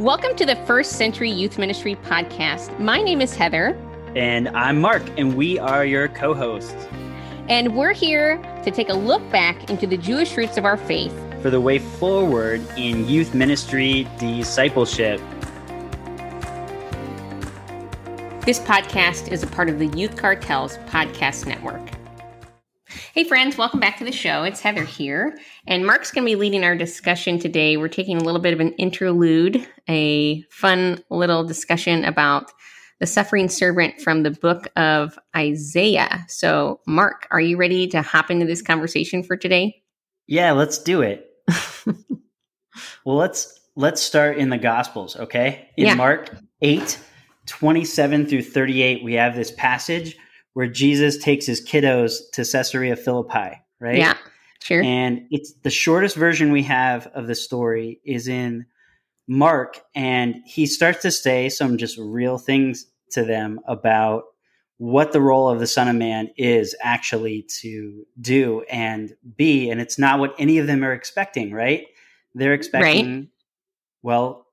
Welcome to the First Century Youth Ministry podcast. My name is Heather. And I'm Mark, and we are your co hosts. And we're here to take a look back into the Jewish roots of our faith for the way forward in youth ministry discipleship. This podcast is a part of the Youth Cartels Podcast Network. Hey, friends, welcome back to the show. It's Heather here, and Mark's going to be leading our discussion today. We're taking a little bit of an interlude, a fun little discussion about the suffering servant from the book of Isaiah. So, Mark, are you ready to hop into this conversation for today? Yeah, let's do it. well, let's let's start in the Gospels, okay? In yeah. Mark 8, 27 through 38, we have this passage where Jesus takes his kiddos to Caesarea Philippi, right? Yeah, sure. And it's the shortest version we have of the story is in Mark, and he starts to say some just real things to them about what the role of the Son of Man is actually to do and be. And it's not what any of them are expecting, right? They're expecting, right. well,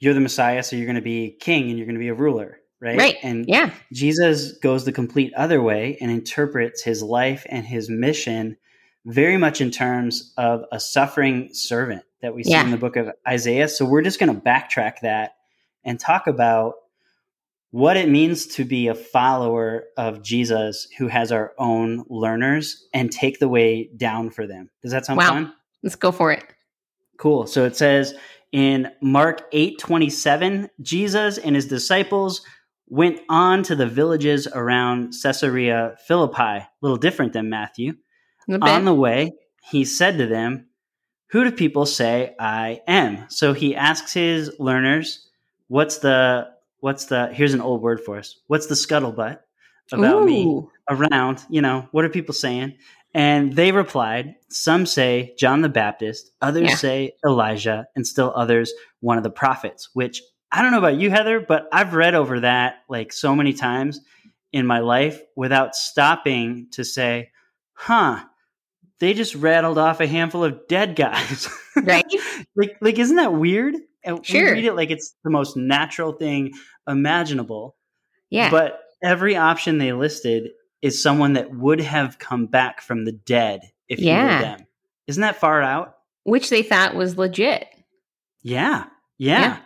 you're the Messiah, so you're going to be king and you're going to be a ruler right? Right. And yeah, Jesus goes the complete other way and interprets his life and his mission very much in terms of a suffering servant that we see yeah. in the book of Isaiah. So we're just going to backtrack that and talk about what it means to be a follower of Jesus who has our own learners and take the way down for them. Does that sound wow. fun? Let's go for it. Cool. So it says in Mark 8 27, Jesus and his disciples went on to the villages around Caesarea Philippi, a little different than Matthew. On the way, he said to them, Who do people say I am? So he asks his learners, What's the, what's the, here's an old word for us. What's the scuttlebutt about Ooh. me around? You know, what are people saying? And they replied, Some say John the Baptist, others yeah. say Elijah, and still others one of the prophets, which I don't know about you, Heather, but I've read over that like so many times in my life without stopping to say, huh, they just rattled off a handful of dead guys. Right. like, like, isn't that weird? And sure. we read it like it's the most natural thing imaginable. Yeah. But every option they listed is someone that would have come back from the dead if yeah. you were them. Isn't that far out? Which they thought was legit. Yeah. Yeah. yeah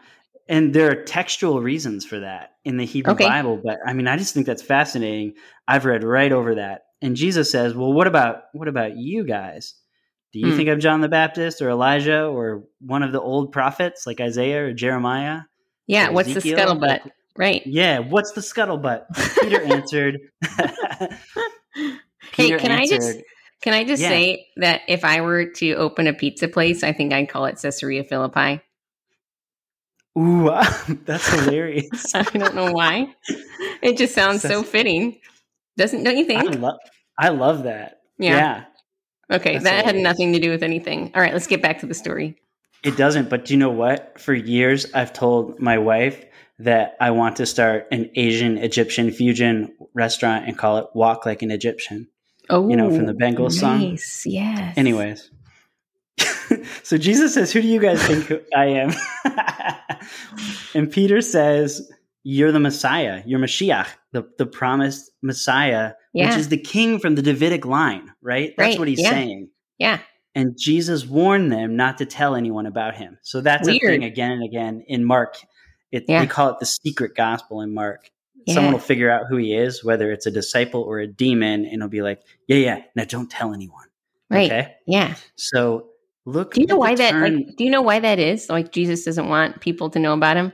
and there are textual reasons for that in the Hebrew okay. Bible, but I mean, I just think that's fascinating. I've read right over that. And Jesus says, "Well, what about what about you guys? Do you hmm. think I'm John the Baptist or Elijah or one of the old prophets like Isaiah or Jeremiah?" Yeah, what's the scuttlebutt? Like, right. Yeah, what's the scuttlebutt? Peter answered. Peter hey, can answered, I just can I just yeah. say that if I were to open a pizza place, I think I'd call it Caesarea Philippi. Ooh, that's hilarious. I don't know why. It just sounds so fitting. Doesn't don't you think? I love, I love that. Yeah. yeah. Okay, that's that hilarious. had nothing to do with anything. All right, let's get back to the story. It doesn't, but do you know what? For years I've told my wife that I want to start an Asian Egyptian fusion restaurant and call it Walk Like an Egyptian. Oh, you know, from the Bangles nice. song. Yes. Anyways, so Jesus says, Who do you guys think I am? and Peter says, You're the Messiah. You're Mashiach, the, the promised Messiah, yeah. which is the king from the Davidic line, right? That's right. what he's yeah. saying. Yeah. And Jesus warned them not to tell anyone about him. So that's Weird. a thing again and again in Mark. It, yeah. We call it the secret gospel in Mark. Yeah. Someone will figure out who he is, whether it's a disciple or a demon, and he'll be like, Yeah, yeah, now don't tell anyone. Right. Okay. Yeah. So Look. Do you know why that? Like, do you know why that is? Like Jesus doesn't want people to know about him.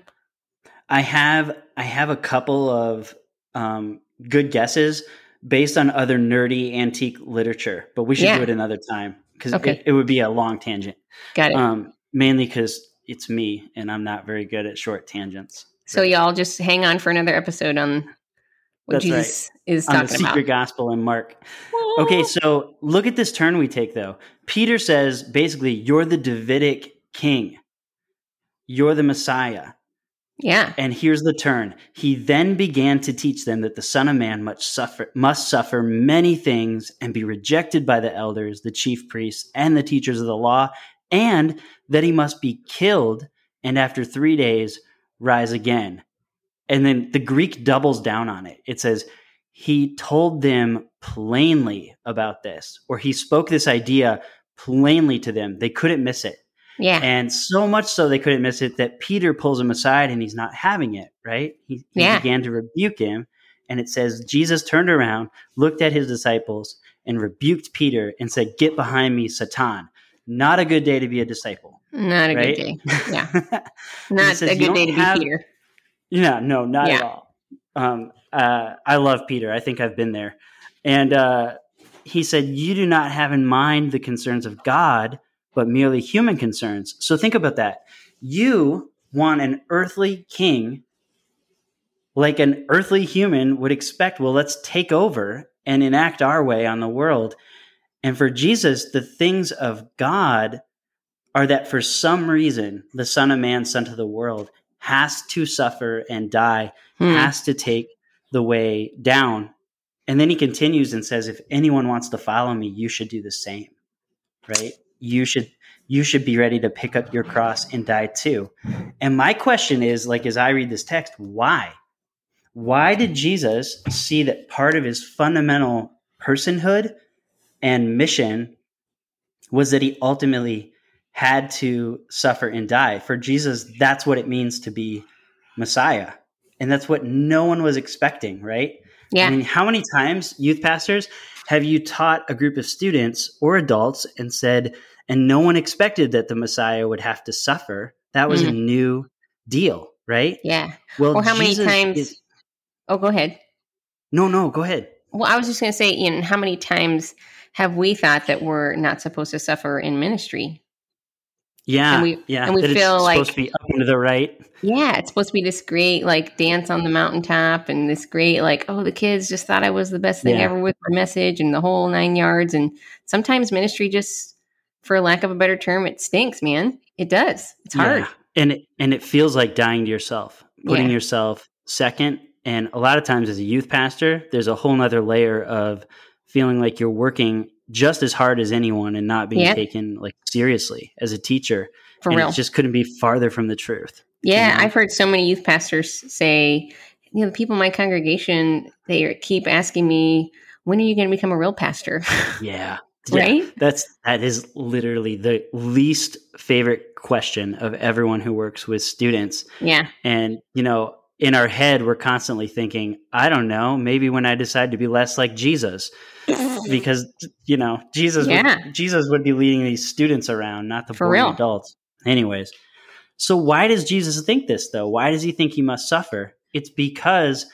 I have I have a couple of um, good guesses based on other nerdy antique literature, but we should yeah. do it another time because okay. it, it, would be a long tangent. Got it. Um, mainly because it's me and I'm not very good at short tangents. So y'all just hang on for another episode on what That's Jesus right. is talking on the secret about. gospel in Mark. Okay, so look at this turn we take though. Peter says basically, you're the Davidic king. You're the Messiah. Yeah. And here's the turn. He then began to teach them that the Son of Man must suffer, must suffer many things and be rejected by the elders, the chief priests, and the teachers of the law, and that he must be killed and after three days, rise again. And then the Greek doubles down on it. It says, he told them plainly about this, or he spoke this idea plainly to them. They couldn't miss it. Yeah. And so much so they couldn't miss it that Peter pulls him aside and he's not having it, right? He, he Yeah. began to rebuke him. And it says, Jesus turned around, looked at his disciples, and rebuked Peter and said, Get behind me, Satan. Not a good day to be a disciple. Not a right? good day. Yeah. Not says, a good day to be have- Peter. Yeah, no, not at all. Um, uh, I love Peter. I think I've been there. And uh, he said, You do not have in mind the concerns of God, but merely human concerns. So think about that. You want an earthly king, like an earthly human would expect. Well, let's take over and enact our way on the world. And for Jesus, the things of God are that for some reason, the Son of Man sent to the world has to suffer and die, Hmm. has to take the way down. And then he continues and says, if anyone wants to follow me, you should do the same. Right? You should you should be ready to pick up your cross and die too. And my question is like as I read this text, why? Why did Jesus see that part of his fundamental personhood and mission was that he ultimately had to suffer and die. For Jesus, that's what it means to be Messiah. And that's what no one was expecting, right? Yeah. I mean, how many times, youth pastors, have you taught a group of students or adults and said, and no one expected that the Messiah would have to suffer? That was a mm-hmm. new deal, right? yeah. Well, Or how many times- is- Oh, go ahead. no, no, go ahead. Well, I was just going to say, Ian, how many times have we thought that we're not supposed to suffer in ministry? Yeah, And we- yeah, and we that it's feel supposed like- to be up to the right. Yeah, it's supposed to be this great like dance on the mountaintop and this great like oh the kids just thought I was the best thing Yeah. ever with my message and the whole nine yards and sometimes ministry just for lack of a better term it stinks man it does it's hard Yeah. And it, and it feels like dying to yourself, putting Yeah. yourself second. And a lot of times as a youth pastor, there's a whole nother layer of feeling like you're working just as hard as anyone and not being Yep. taken like seriously as a teacher. for and real it just couldn't be farther from the truth. yeah you know? I've heard so many youth pastors say you know the people in my congregation they keep asking me when are you going to become a real pastor Yeah. Yeah. right That's that is literally the least favorite question of everyone who works with students. yeah And, you know, in our head, we're constantly thinking, I don't know, maybe when I decide to be less like Jesus, because, you know, Jesus, Yeah. would, Jesus would be leading these students around, not the For boring real. adults. Anyways, so why does Jesus think this, though? Why does he think he must suffer? It's because,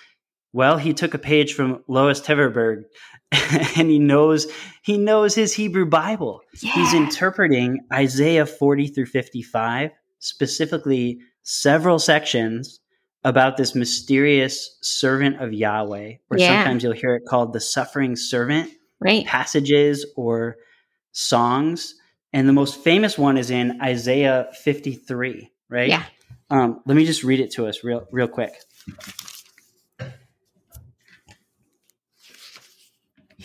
well, he took a page from Lois Tverberg and he knows he knows his Hebrew Bible. He's interpreting Isaiah 40 through 55, specifically several sections about this mysterious servant of Yahweh, or Yeah. sometimes you'll hear it called the suffering servant, right passages or songs. And the most famous one is in Isaiah 53, right? Yeah. Um, let me just read it to us real, real quick.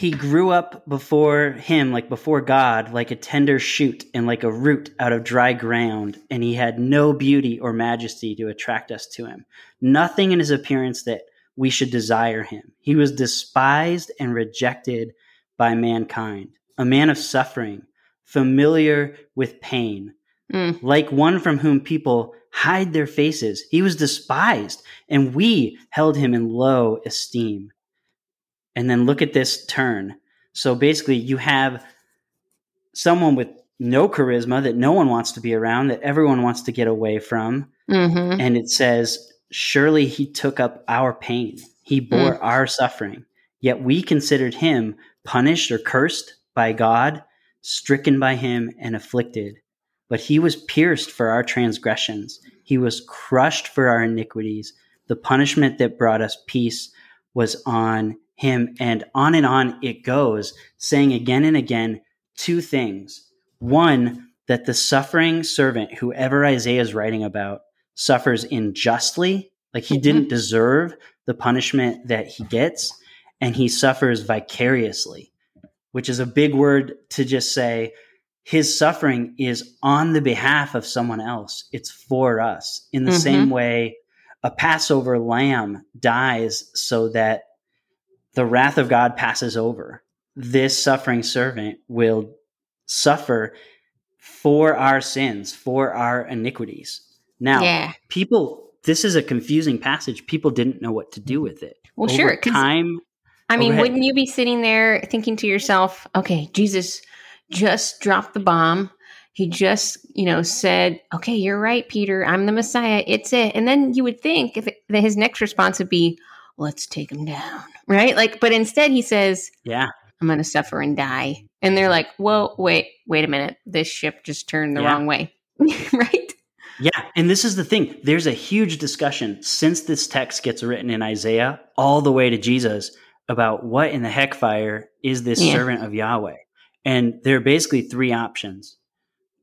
He grew up before him, like before God, like a tender shoot and like a root out of dry ground, and he had no beauty or majesty to attract us to him. Nothing in his appearance that we should desire him. He was despised and rejected by mankind, a man of suffering, familiar with pain, Mm. like one from whom people hide their faces. He was despised, and we held him in low esteem. And then look at this turn. So basically, you have someone with no charisma that no one wants to be around, that everyone wants to get away from. hmm And it says, Surely he took up our pain, he bore our suffering. Yet we considered him punished or cursed by God, stricken by him, and afflicted. But he was pierced for our transgressions, he was crushed for our iniquities. The punishment that brought us peace was on him. And on and on it goes, saying again and again two things. One, that the suffering servant, whoever Isaiah is writing about, suffers unjustly, like he didn't deserve the punishment that he gets, and he suffers vicariously, which is a big word to just say his suffering is on the behalf of someone else. It's for us. In the mm-hmm. same way, a Passover lamb dies so that the wrath of God passes over. This suffering servant will suffer for our sins, for our iniquities. Now, yeah. people, this is a confusing passage. People didn't know what to do with it. Well, Over sure. Time. I mean, wouldn't you be sitting there thinking to yourself, okay, Jesus just dropped the bomb. He just, you know, said, okay, you're right, Peter. I'm the Messiah. It's it. And then you would think if it, that his next response would be, let's take him down. Right. Like, but instead he says, yeah, I'm going to suffer and die. And they're like, whoa, wait, wait a minute. This ship just turned the yeah. wrong way. right. Yeah, and this is the thing. There's a huge discussion since this text gets written in Isaiah all the way to Jesus about what in the heck fire is this yeah. servant of Yahweh. And there are basically three options.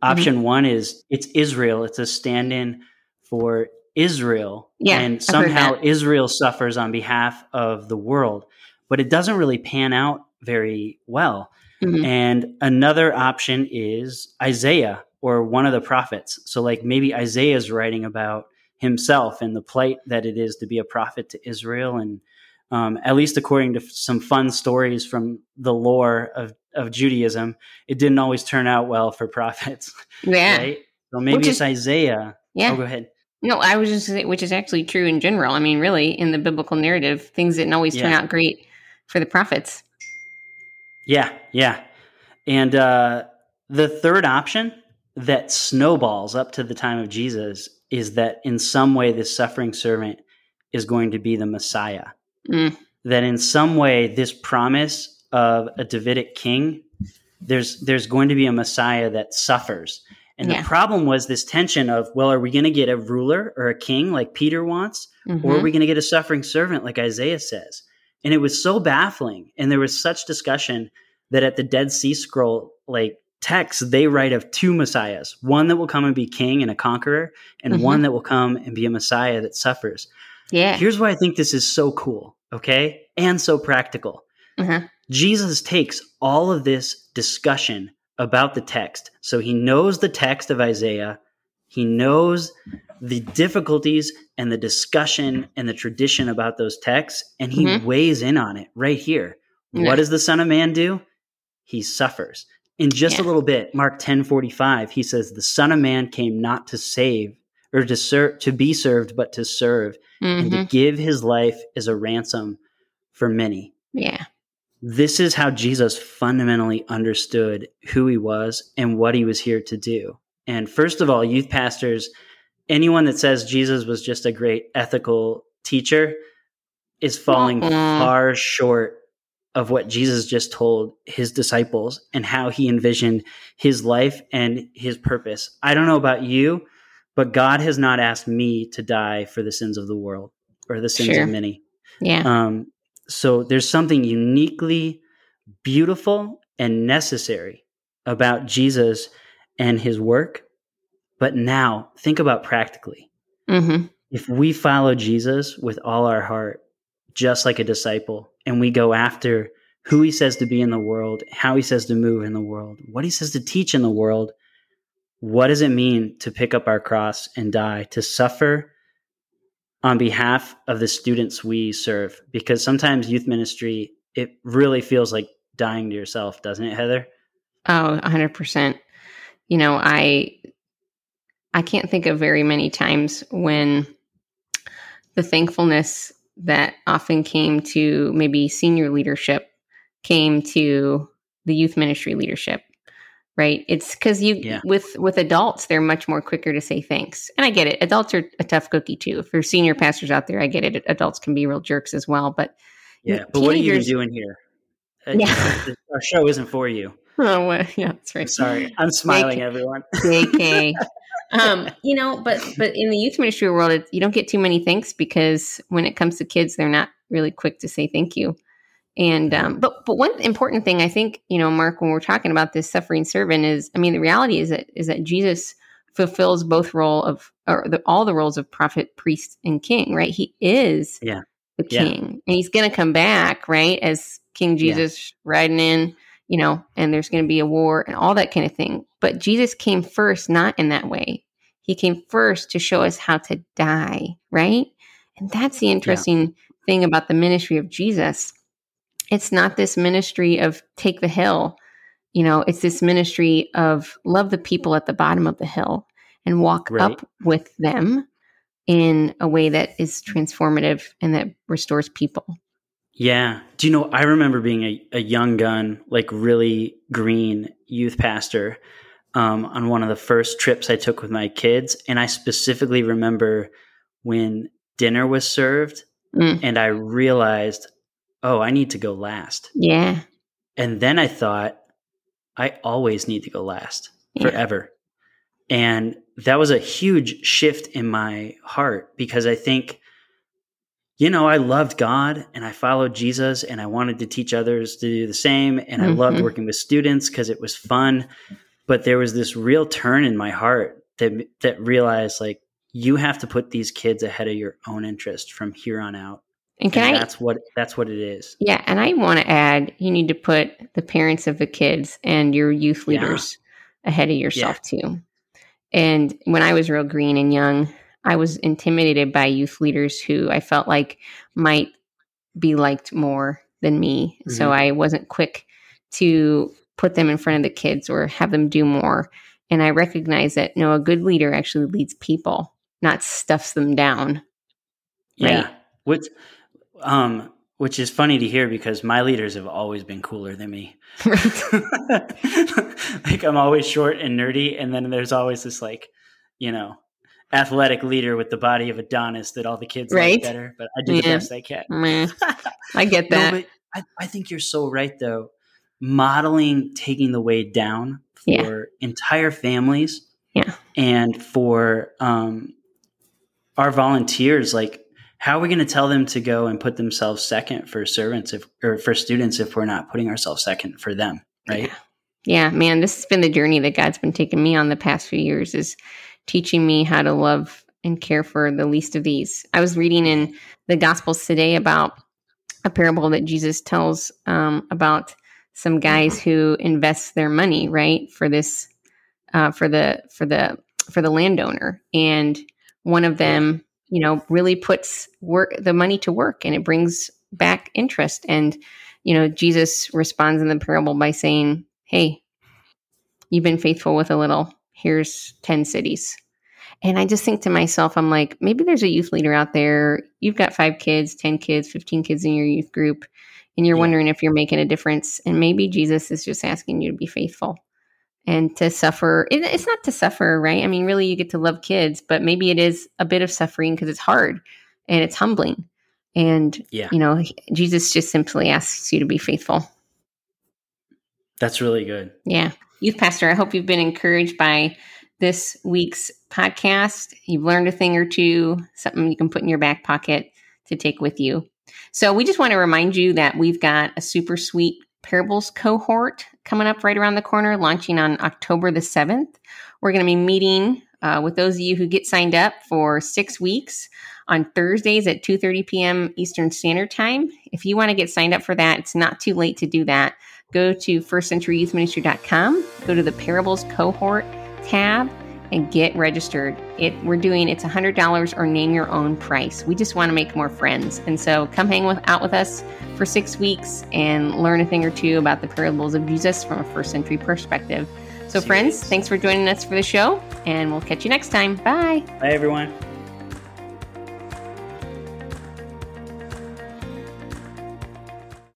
Option mm-hmm. one is it's Israel. It's a stand-in for Israel. Yeah, and somehow Israel suffers on behalf of the world. But it doesn't really pan out very well. Mm-hmm. And another option is Isaiah or one of the prophets. So, like maybe Isaiah is writing about himself and the plight that it is to be a prophet to Israel. And um, at least according to some fun stories from the lore of, of Judaism, it didn't always turn out well for prophets. Yeah. Right? So maybe Which it's is, Isaiah. Yeah. Oh, go ahead. No, I was just saying, which is actually true in general. I mean, really, in the biblical narrative, things didn't always yeah. turn out great for the prophets. Yeah, yeah. And uh, the third option that snowballs up to the time of Jesus is that in some way this suffering servant is going to be the Messiah. Mm. That in some way this promise of a Davidic king, there's there's going to be a Messiah that suffers. And yeah. the problem was this tension of, well, are we going to get a ruler or a king like Peter wants, mm-hmm. or are we going to get a suffering servant like Isaiah says? And it was so baffling, and there was such discussion that at the Dead Sea Scroll, like text, they write of two messiahs one that will come and be king and a conqueror, and mm-hmm. one that will come and be a messiah that suffers. Yeah. Here's why I think this is so cool, okay? And so practical. Mm-hmm. Jesus takes all of this discussion about the text. So he knows the text of Isaiah, he knows the difficulties and the discussion and the tradition about those texts, and he mm-hmm. weighs in on it right here. Yeah. What does the Son of Man do? He suffers in just yeah. a little bit mark 1045 he says the son of man came not to save or to serve to be served but to serve mm-hmm. and to mm-hmm. give his life as a ransom for many yeah this is how jesus fundamentally understood who he was and what he was here to do and first of all youth pastors anyone that says jesus was just a great ethical teacher is falling mm-hmm. far short of what Jesus just told his disciples and how he envisioned his life and his purpose. I don't know about you, but God has not asked me to die for the sins of the world or the sins sure. of many. Yeah. Um, so there's something uniquely beautiful and necessary about Jesus and his work. But now think about practically. Mm-hmm. If we follow Jesus with all our heart, just like a disciple, and we go after who he says to be in the world, how he says to move in the world, what he says to teach in the world, what does it mean to pick up our cross and die, to suffer on behalf of the students we serve? Because sometimes youth ministry, it really feels like dying to yourself, doesn't it, Heather? Oh, 100%. You know, I I can't think of very many times when the thankfulness that often came to maybe senior leadership came to the youth ministry leadership right? It's because you yeah. with with adults they're much more quicker to say thanks. And i get it. Adults are a tough cookie too. For senior pastors out there i get it. Adults can be real jerks as well. But yeah. But what are you doing here? Uh, yeah. our show isn't for you. Oh well, yeah that's right. sorry. I'm smiling everyone. jk um, you know, but but in the youth ministry world, it, you don't get too many thanks because when it comes to kids, they're not really quick to say thank you. And um, but but one important thing I think you know, Mark, when we're talking about this suffering servant, is I mean, the reality is that is that Jesus fulfills both role of or the, all the roles of prophet, priest, and king. Right? He is yeah the king, yeah. and he's going to come back right as King Jesus yeah. riding in you know, and there's going to be a war and all that kind of thing. But Jesus came first, not in that way. He came first to show us how to die, right? And that's the interesting thing about the ministry of Jesus. It's not this ministry of take the hill, you know, it's this ministry of love the people at the bottom of the hill and walk right. up with them in a way that is transformative and that restores people. Yeah. Do you know, I remember being a, a young gun, like really green youth pastor um, on one of the first trips I took with my kids. And I specifically remember when dinner was served mm. and I realized, oh, I need to go last. Yeah. And then I thought, I always need to go last yeah. forever. And that was a huge shift in my heart because I think you know, I loved God and I followed Jesus and I wanted to teach others to do the same. And I mm-hmm. loved working with students because it was fun. But there was this real turn in my heart that that realized like you have to put these kids ahead of your own interest from here on out. And can and I, that's what that's what it is. Yeah, and I want to add you need to put the parents of the kids and your youth leaders yeah. ahead of yourself yeah. too. And when I was real green and young, I was intimidated by youth leaders who I felt like might be liked more than me. Mm-hmm. So I wasn't quick to put them in front of the kids or have them do more. And I recognize that no, a good leader actually leads people, not stuffs them down. Yeah. Right? Which um which is funny to hear because my leaders have always been cooler than me. like I'm always short and nerdy and then there's always this like, you know, athletic leader with the body of Adonis that all the kids right? like better, but I do yeah. the best I can. I get that. No, I, I, think you're so right though. Modeling taking the way down for yeah. entire families. Yeah. And for um, our volunteers, like how are we going to tell them to go and put themselves second for servants if or for students if we're not putting ourselves second for them, right? Yeah. yeah, man, this has been the journey that God's been taking me on the past few years is teaching me how to love and care for the least of these. I was reading in the Gospels today about a parable that Jesus tells um, about some guys who invest their money right for this uh, for the for the for the landowner, and one of them, you know, really puts work the money to work, and it brings back interest. And you know, Jesus responds in the parable by saying, "Hey, you've been faithful with a little here's 10 cities. And I just think to myself, I'm like, maybe there's a youth leader out there. You've got five kids, 10 kids, 15 kids in your youth group, and you're yeah. wondering if you're making a difference. And maybe Jesus is just asking you to be faithful and to suffer. it's not to suffer, right? I mean, really, you get to love kids, but maybe it is a bit of suffering because it's hard and it's humbling. And, yeah. you know, Jesus just simply asks you to be faithful. That's really good. Yeah. Youth Pastor, I hope you've been encouraged by this week's podcast. You've learned a thing or two, something you can put in your back pocket to take with you. So, we just want to remind you that we've got a super sweet parables cohort coming up right around the corner, launching on October the 7th. We're going to be meeting uh, with those of you who get signed up for six weeks on Thursdays at 2:30 p.m. Eastern Standard Time. If you want to get signed up for that, it's not too late to do that go to firstcenturyyouthministry.com, go to the parables cohort tab, and get registered. It we're doing it's $100 or name your own price. We just want to make more friends. And so come hang with, out with us for 6 weeks and learn a thing or two about the parables of Jesus from a first century perspective. So friends, thanks for joining us for the show and we'll catch you next time. Bye. Bye everyone.